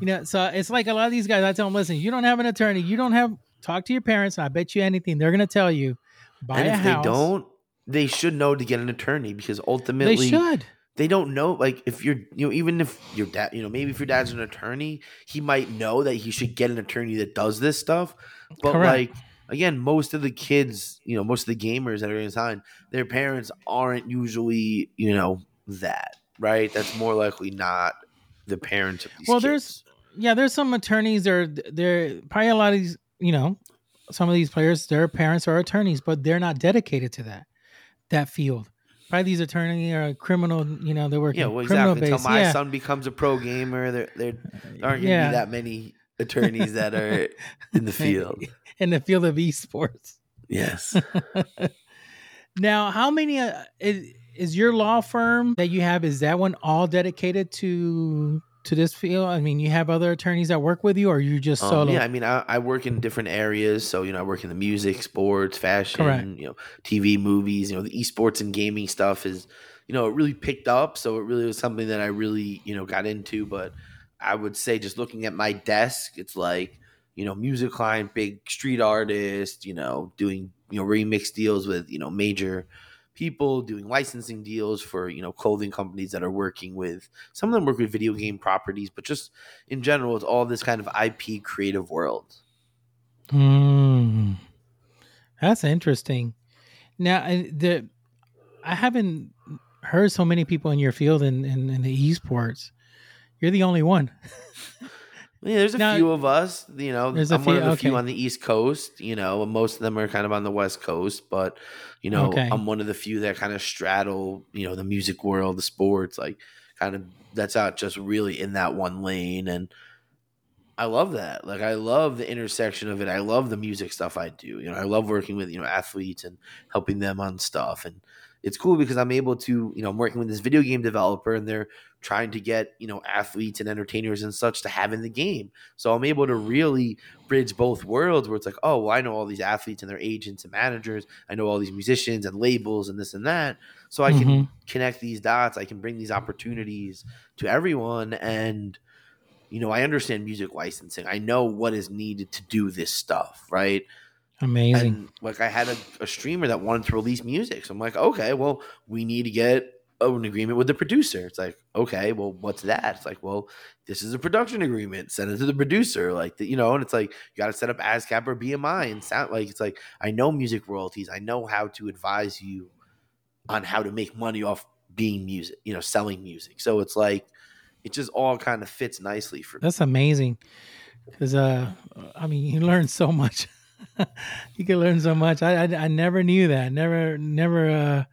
You know, so it's like a lot of these guys, I tell them, listen, you don't have an attorney. You don't have, talk to your parents. And I bet you anything, they're going to tell you, buy and a if house. they don't they should know to get an attorney because ultimately they should. they don't know like if you're you know even if your dad you know maybe if your dad's an attorney he might know that he should get an attorney that does this stuff but Correct. like again most of the kids you know most of the gamers that are in sign their parents aren't usually you know that right that's more likely not the parents of these Well, kids. there's yeah, there's some attorneys. They're they're probably a lot of these. You know, some of these players, their parents are attorneys, but they're not dedicated to that that field. Probably these attorneys are criminal. You know, they're working yeah well criminal exactly until my yeah. son becomes a pro gamer there there aren't gonna Yeah. be that many attorneys that are in the field in the field of esports. yes Now, how many uh, is, is your law firm that you have? Is that one all dedicated to to this field? I mean, you have other attorneys that work with you, or you just Um, solo? yeah, I mean, I, I work in different areas. So, you know, I work in the music, sports, fashion, Correct. you know, TV, movies. You know, the esports and gaming stuff is, you know, it really picked up. So it really was something that I really, you know, got into. But I would say just looking at my desk, it's like, you know, music client, big street artist, you know, doing, you know, remix deals with, you know, major people doing licensing deals for you know clothing companies that are working with some of them work with video game properties but just in general it's all this kind of ip creative world Hmm. That's interesting. Now, the I haven't heard so many people in your field in, in, in the esports. You're the only one. yeah there's a Now- few of us you know There's a i'm one few- of the few on the east coast you know and most of them are kind of on the west coast but you know Okay. i'm one of the few that kind of straddle you know the music world the sports like kind of that's out just really in that one lane and I love that. Like I love the intersection of it. I love the music stuff I do. You know, I love working with, you know, athletes and helping them on stuff. And it's cool because I'm able to, you know, I'm working with this video game developer and they're trying to get, you know, athletes and entertainers and such to have in the game. So I'm able to really bridge both worlds where it's like, oh, well, I know all these athletes and their agents and managers. I know all these musicians and labels and this and that. so I can Mhm. connect these dots. I can bring these opportunities to everyone, and you know, I understand music licensing. I know what is needed to do this stuff, right? Amazing. And like I had a, a streamer that wanted to release music. So I'm like, okay, well, we need to get an agreement with the producer. It's like, okay, well, what's that? It's like, well, this is a production agreement. Send it to the producer. Like, you know, and it's like, you got to set up ASCAP or BMI and sound like, it's like, I know music royalties. I know how to advise you on how to make money off being music, you know, selling music. So it's like, it just all kind of fits nicely for me. That's amazing. Because uh, I mean, you learn so much. you can learn so much. I, I I never knew that. Never never uh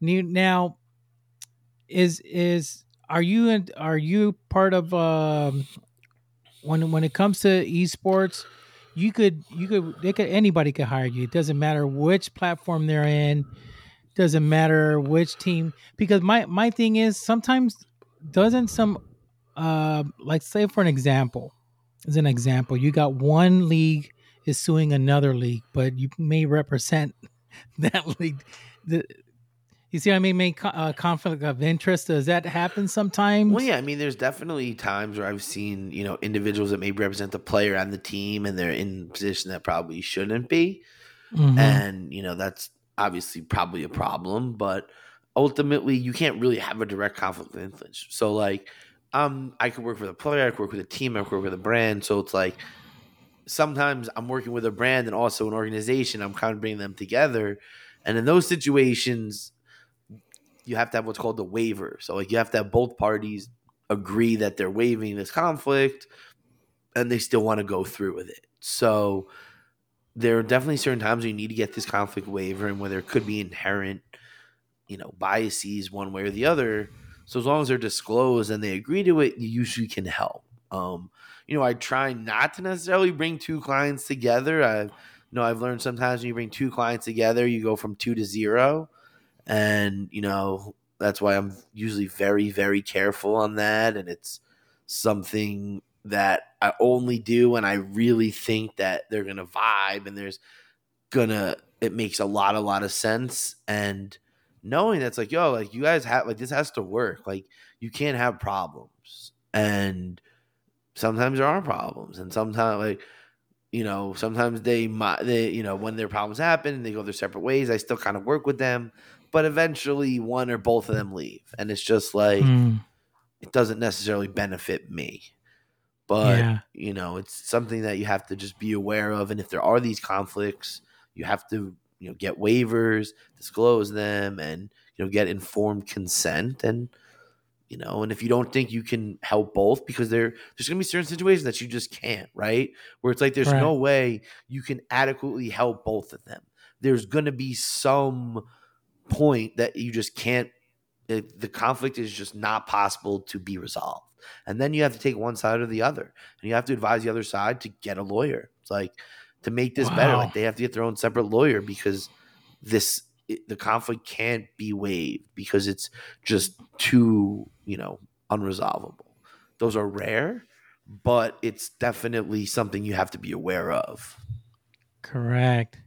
knew. Now, is is are you in, are you part of um when when it comes to esports? You could you could they could anybody could hire you. It doesn't matter which platform they're in. Doesn't matter which team. Because my my thing is sometimes doesn't some uh like say for an example as an example you got one league is suing another league but you may represent that league the, you see what i mean make co- uh, conflict of interest does that happen sometimes Well, yeah, I mean, there's definitely times where I've seen, you know, individuals that maybe represent the player and the team and they're in a position that probably shouldn't be. Mhm. And, you know, that's obviously probably a problem, but ultimately you can't really have a direct conflict of interest. So like um I could work with a player, I could work with a team, I could work with a brand. So it's like sometimes I'm working with a brand and also an organization. I'm kind of bringing them together. And in those situations, you have to have what's called the waiver. So like you have to have both parties agree that they're waiving this conflict and they still want to go through with it. So there are definitely certain times you need to get this conflict waiver and where there could be inherent, you know, biases one way or the other. So as long as they're disclosed and they agree to it, you usually can help. Um, you know, I try not to necessarily bring two clients together. I you know I've learned sometimes when you bring two clients together, you go from two to zero. And, you know, that's why I'm usually very, very careful on that. And it's something that I only do when I really think that they're gonna vibe and there's gonna it makes a lot, a lot of sense. And knowing that's like, yo, like you guys have like this has to work. Like you can't have problems. And sometimes there are problems. And sometimes like you know, sometimes they might they, you know, when their problems happen and they go their separate ways, I still kind of work with them. But eventually one or both of them leave. And it's just like Mm, it doesn't necessarily benefit me. But Yeah. you know, it's something that you have to just be aware of. And if there are these conflicts, you have to, you know, get waivers, disclose them, and you know, get informed consent. And you know, and if you don't think you can help both, because there there's gonna be certain situations that you just can't, right? Where it's like there's no way you can adequately help both of them. There's gonna be some point that you just can't it, the conflict is just not possible to be resolved. And then you have to take one side or the other. And you have to advise the other side to get a lawyer. It's like to make this better, like they have to get their own separate lawyer because this it, the conflict can't be waived because it's just too, you know, unresolvable. Those are rare, but it's definitely something you have to be aware of. correct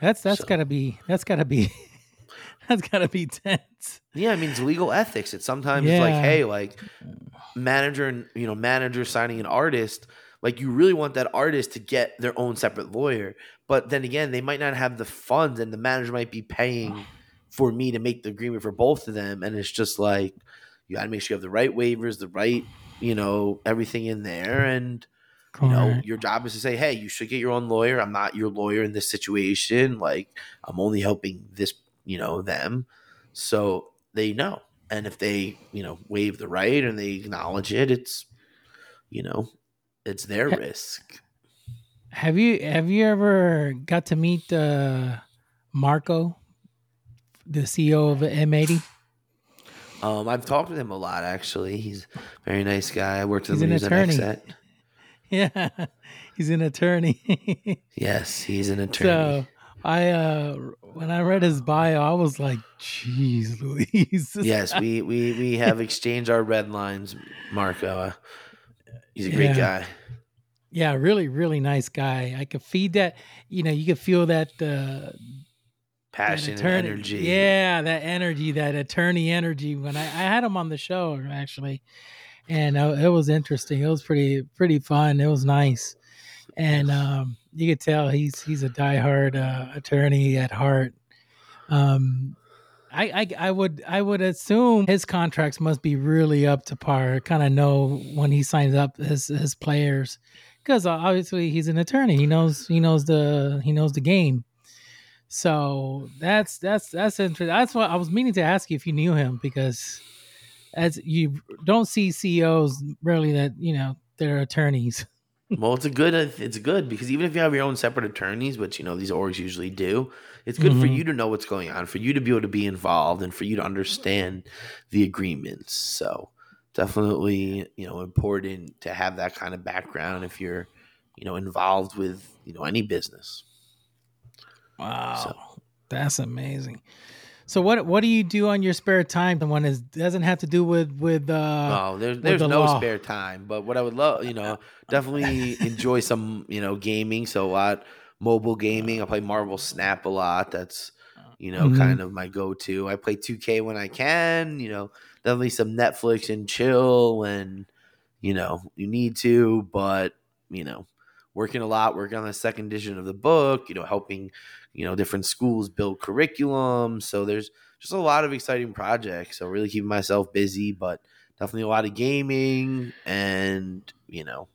that's that's So- gotta be that's gotta be that's gotta be tense Yeah, I mean it's legal ethics. It's sometimes like, hey, like manager and you know, manager signing an artist, like you really want that artist to get their own separate lawyer. But then again, they might not have the funds and the manager might be paying mm. for me to make the agreement for both of them. And it's just like you gotta make sure you have the right waivers, the right, you know, everything in there. And you know, your job is to say, hey, you should get your own lawyer. I'm not your lawyer in this situation. Like, I'm only helping this, you know, them. So they know. And if they, you know, waive the right and they acknowledge it, it's, you know, it's their Ha- risk. Have you have you ever got to meet uh, Marco, the CEO of M80? Um, I've talked with him a lot, actually. He's a very nice guy. I worked with He's him an he attorney. at Exet. Yeah, he's an attorney. Yes, he's an attorney. so I uh when I read his bio, I was like, "Jeez, Louise." yes, we, we, we have exchanged our red lines, Marco. He's a great guy. yeah, really, really nice guy. I could feed that. You know, you could feel that uh, passion attorney- and energy. Yeah, that energy, that attorney energy. When I, I had him on the show actually, and uh, it was interesting. It was pretty pretty fun. It was nice, and um, you could tell he's he's a diehard uh, attorney at heart. Um, I, I I would I would assume his contracts must be really up to par. Kind of know when he signs up his his players, because uh, obviously he's an attorney. He knows he knows the he knows the game. So that's that's that's interesting. That's what I was meaning to ask you if you knew him because as you don't see CEOs really that you know they're attorneys. Well, it's a good. It's good because even if you have your own separate attorneys, which you know these orgs usually do, it's good for Mhm. you to know what's going on, for you to be able to be involved, and for you to understand the agreements. So definitely, you know, important to have that kind of background if you're, you know, involved with you know any business. Wow, so. that's amazing. So what what do you do on your spare time The one is doesn't have to do with with uh Oh, there's there's the no law. spare time. But what I would love, you know, definitely enjoy some, you know, gaming. So a lot mobile gaming. I play Marvel Snap a lot. That's you know Mhm. kind of my go-to. I play 2K when I can. You know, definitely some Netflix and chill when you know you need to. But you know, working a lot, working on the second edition of the book. You know, helping you know different schools build curriculum. So there's just a lot of exciting projects. So really keeping myself busy, but definitely a lot of gaming and you know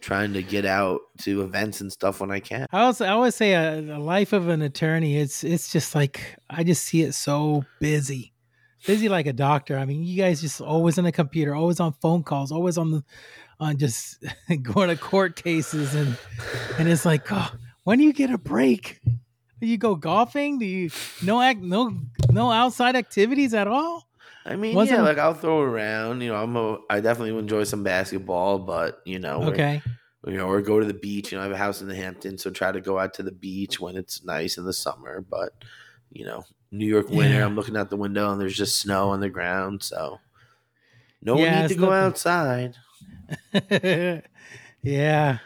trying to get out to events and stuff when I can. I always I always say uh, a, a life of an attorney. It's it's just like I just see it so busy, busy like a doctor. I mean, you guys just always on the computer, always on phone calls, always on the on just going to court cases, and and it's like, oh, when do you get a break? Do you go golfing? Do you no act no no outside activities at all? I mean, Wasn't- yeah, like I'll throw around. You know, I'm a, I definitely enjoy some basketball, but you know, Okay, you know, or go to the beach. You know, I have a house in the Hamptons, so try to go out to the beach when it's nice in the summer. But you know, New York winter, Yeah. I'm looking out the window and there's just snow on the ground, so no Yeah, need to go nothing- outside. yeah.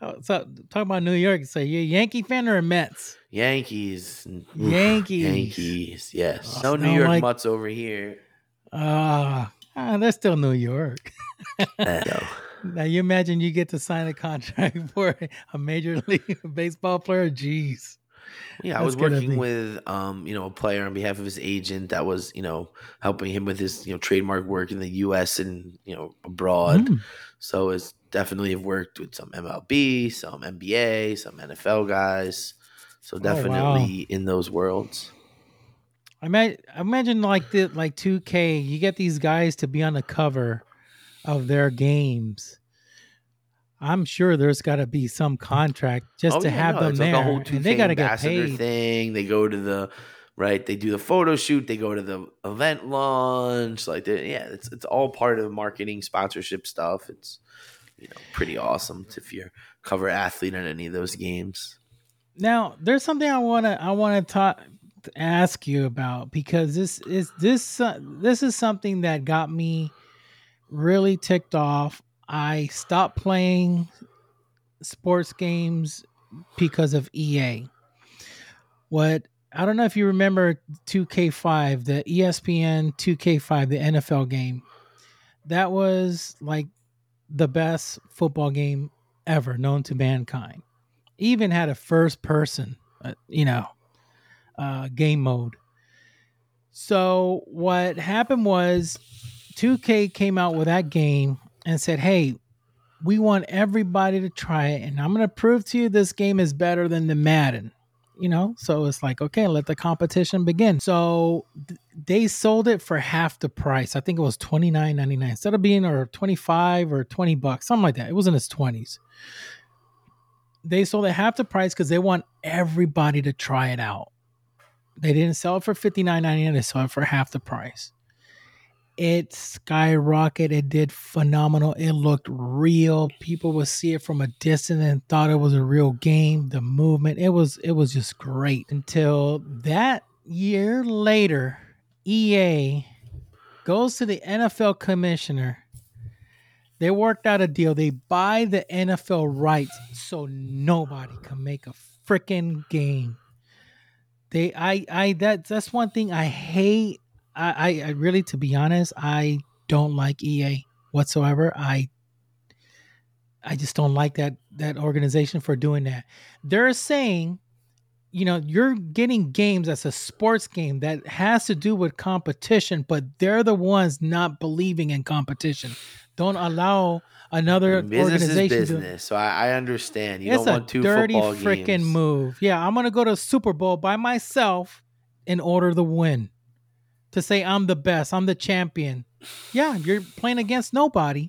Oh, so talk about New York. So you a Yankee fan or a Mets? Yankees, Yankees. Yankees, yes. Oh, no New York like- mutts over here. Ah, ah, they're still New York. Now you imagine you get to sign a contract for a major league baseball player. Jeez. Yeah, I was working with um, you know, a player on behalf of his agent that was, you know, helping him with his, you know, trademark work in the US and, you know, abroad. Mm. So it's definitely have worked with some MLB, some NBA, some NFL guys. So Oh, wow. definitely in those worlds. I imagine, I imagine like the like 2K, you get these guys to be on the cover of their games. I'm sure there's got to be some contract just Oh, to yeah, have no, them there, like and they got to get paid. thing. They go to the right. They do the photo shoot. They go to the event launch. Like, yeah, it's it's all part of marketing sponsorship stuff. It's you know pretty awesome if you're cover athlete in any of those games. Now, there's something I want to I want to talk ask you about because this is this uh, this is something that got me really ticked off. I stopped playing sports games because of EA. What I don't know if you remember 2K5, the ESPN 2K5, the NFL game. That was like the best football game ever known to mankind even had a first person, uh, you know, uh, game mode. So what happened was 2K came out with that game and said, "Hey, we want everybody to try it and I'm going to prove to you this game is better than the Madden." You know, so it's like, okay, let the competition begin. So th- they sold it for half the price. I think it was twenty nine ninety nine instead of being or twenty five or twenty bucks, something like that. It was in its twenties they sold it half the price because they want everybody to try it out. They didn't sell it for fifty nine ninety nine. They sold it for half the price. It skyrocketed. It did phenomenal. It looked real. People would see it from a distance and thought it was a real game. The movement, it was it was just great. Until that year later, EA goes to the NFL commissioner they worked out a deal. They buy the NFL rights so nobody can make a freaking game. They, I, I, that that's one thing I hate. I, I, I really, to be honest, I don't like EA whatsoever. I, I just don't like that that organization for doing that. They're saying, you know, you're getting games as a sports game that has to do with competition, but they're the ones not believing in competition. Don't allow another business organization. is to- business, so I, I understand. You it's don't a want two dirty football freaking move. Yeah, I'm gonna go to Super Bowl by myself in order to win. To say I'm the best, I'm the champion. Yeah, you're playing against nobody.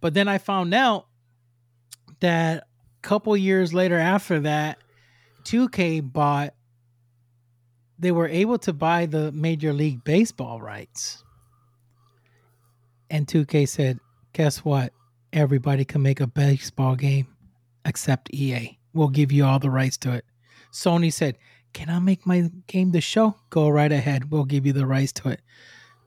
But then I found out that a couple years later after that, 2K bought they were able to buy the Major League Baseball rights. And 2K said, guess what? Everybody can make a baseball game except EA. We'll give you all the rights to it. Sony said, Can I make my game the show? Go right ahead. We'll give you the rights to it.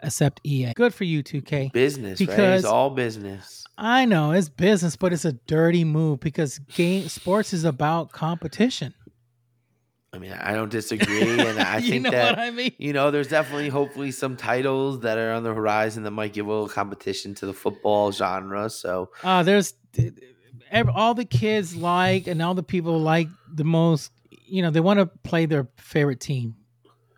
Except EA. Good for you, 2K. business, right? Because- It's all business. I know it's business, but it's a dirty move because game sports is about competition. I mean, I don't disagree, and I you think know that what I mean? you know, there's definitely, hopefully, some titles that are on the horizon that might give a little competition to the football genre. So, Uh, there's all the kids like and all the people like the most. You know, they want to play their favorite team.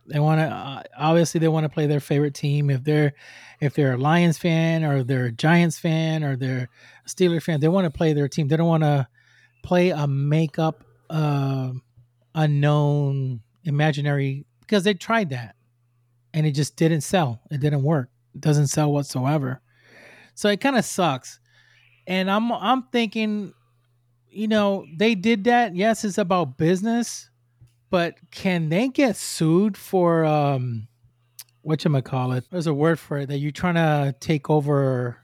They want to uh, obviously they want to play their favorite team. If they're if they're a Lions fan or they're a Giants fan or they're a Steelers fan, they want to play their team. They don't want to play a makeup uh, unknown imaginary because they tried that and it just didn't sell. It didn't work. It doesn't sell whatsoever. So it kind of sucks. And I'm I'm thinking, you know, they did that. Yes, it's about business, but can they get sued for um what you call it? There's a word for it that you're trying to take over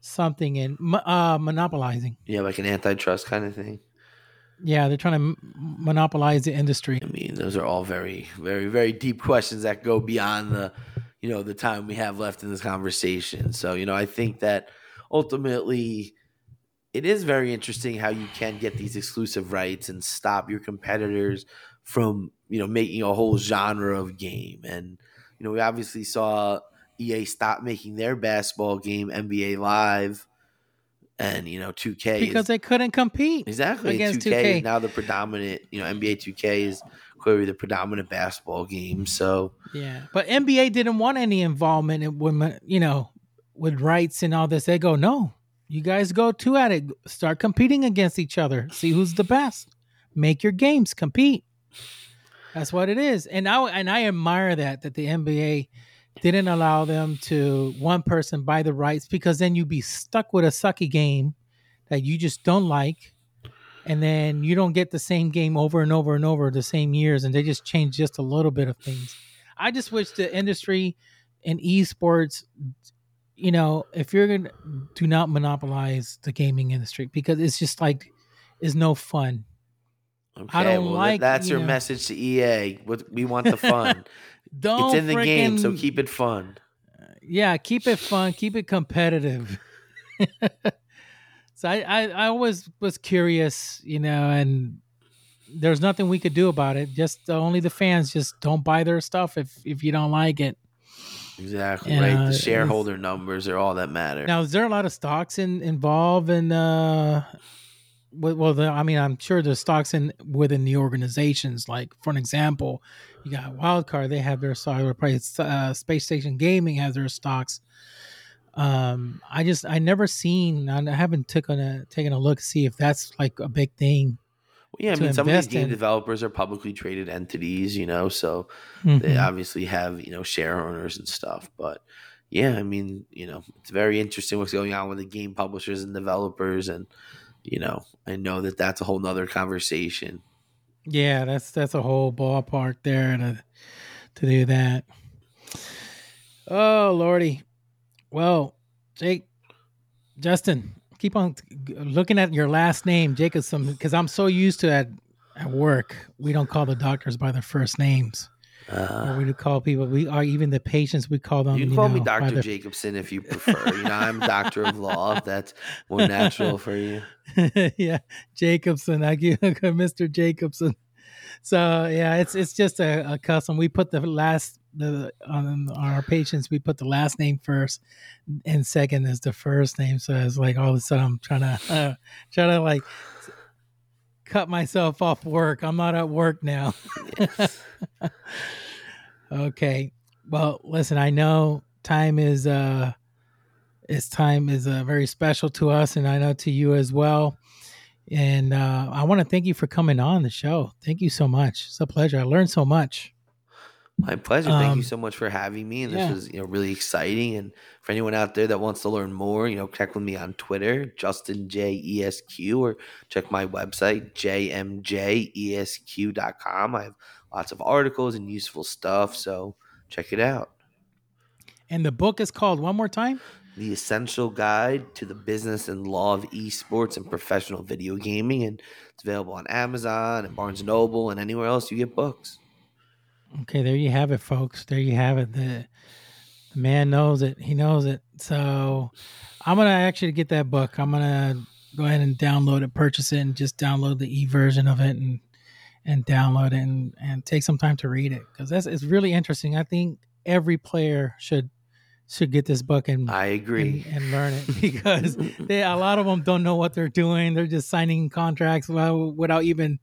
something and uh monopolizing. yeah, like an antitrust kind of thing. Yeah, they're trying to monopolize the industry. I mean, those are all very, very, very deep questions that go beyond the, you know, the time we have left in this conversation. So, you know, I think that ultimately it is very interesting how you can get these exclusive rights and stop your competitors from, you know, making a whole genre of game. And, you know, we obviously saw EA stop making their basketball game NBA Live and, you know, 2K is- Because they couldn't compete. Exactly. against 2K, 2K. is now the predominant, you know, NBA 2K is clearly the predominant basketball game. So, Yeah, but NBA didn't want any involvement in women, you know, with rights and all this. They go, no, you guys go two at it. Start competing against each other. See who's the best. Make your games, compete. That's what it is. And I and I admire that that the NBA didn't allow them to one person buy the rights because then you'd be stuck with a sucky game that you just don't like. And then you don't get the same game over and over and over the same years, and they just change just a little bit of things. I just wish the industry and esports, you know, if you're gonna do not monopolize the gaming industry because it's just like is no fun. okay, don't well, like, that's you your know- message to EA. What we want the fun. Don't it's in the game, so keep it fun. yeah, keep it fun, keep it competitive. so I, I, I always was curious, you know, and there's nothing we could do about it. Just uh, only the fans just don't buy their stuff if if you don't like it. Exactly, And, right? uh, The shareholder numbers are all that matter. Now, is there a lot of stocks in involved in? Uh, well, well the, I mean, I'm sure there's stocks in within the organizations. Like, for an example, you got Wildcard; they have their stock. Probably uh, Space Station Gaming has their stocks. Um, I just I never seen. I haven't taken a taken a look to see if that's like a big thing. Well, yeah, I mean, some of these game in. developers are publicly traded entities, you know, so they Mhm. obviously have you know share owners and stuff but yeah i mean you know it's very interesting what's going on with the game publishers and developers and you know i know that that's a whole nother conversation Yeah, that's that's a whole ballpark there to to do that. Oh lordy. Well, Jake, Justin, keep on looking at your last name, Jacobson, because I'm so used to at at work we don't call the doctors by their first names. Uh, we call people we are even the patients we call them. you can call me know, by dr jacobson if you prefer you know i'm doctor of law if that's more natural for you yeah, Jacobson. I give Mr. Jacobson. so yeah, it's it's just a, a custom. We put the last the on, on our patients we put the last name first, and second is the first name. So it's like all of a sudden I'm trying to uh, trying to like cut myself off work. I'm not at work now. okay. Well, listen, I know time is uh it's time is uh, very special to us and I know to you as well. And uh, I want to thank you for coming on the show. Thank you so much. It's a pleasure. I learned so much. My pleasure. Thank um, you so much for having me. And this yeah. was, you know, really exciting. And for anyone out there that wants to learn more, you know, check with me on Twitter, Justin J E S Q, or check my website, jmjesq.com. I have lots of articles and useful stuff. So check it out. And the book is called one more time? The Essential Guide to the Business and Law of Esports and Professional Video Gaming. And it's available on Amazon and Barnes Noble and anywhere else you get books. Okay, there you have it, folks. There you have it. The, the man knows it. He knows it. So I'm gonna actually get that book. I'm gonna go ahead and download it, purchase it, and just download the e version of it and and download it and, and take some time to read it because that's it's really interesting. I think every player should should get this book and I agree and, and learn it because they a lot of them don't know what they're doing. They're just signing contracts without, without even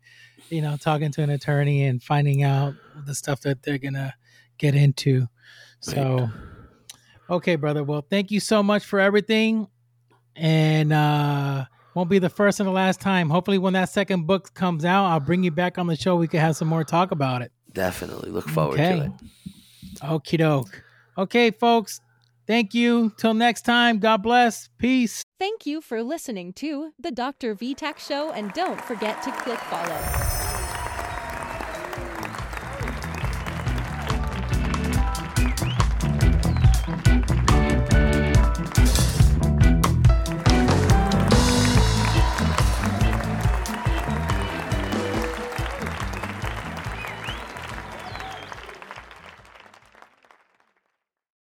you know talking to an attorney and finding out the stuff that they're gonna get into. So, right. okay, brother. Well, thank you so much for everything, and uh won't be the first and the last time. Hopefully, when that second book comes out, I'll bring you back on the show. We can have some more talk about it. Definitely look forward okay. to it. Okie doke. Okay, folks. Thank you. Till next time. God bless. Peace. Thank you for listening to the Dr. VTach Show, and don't forget to click follow.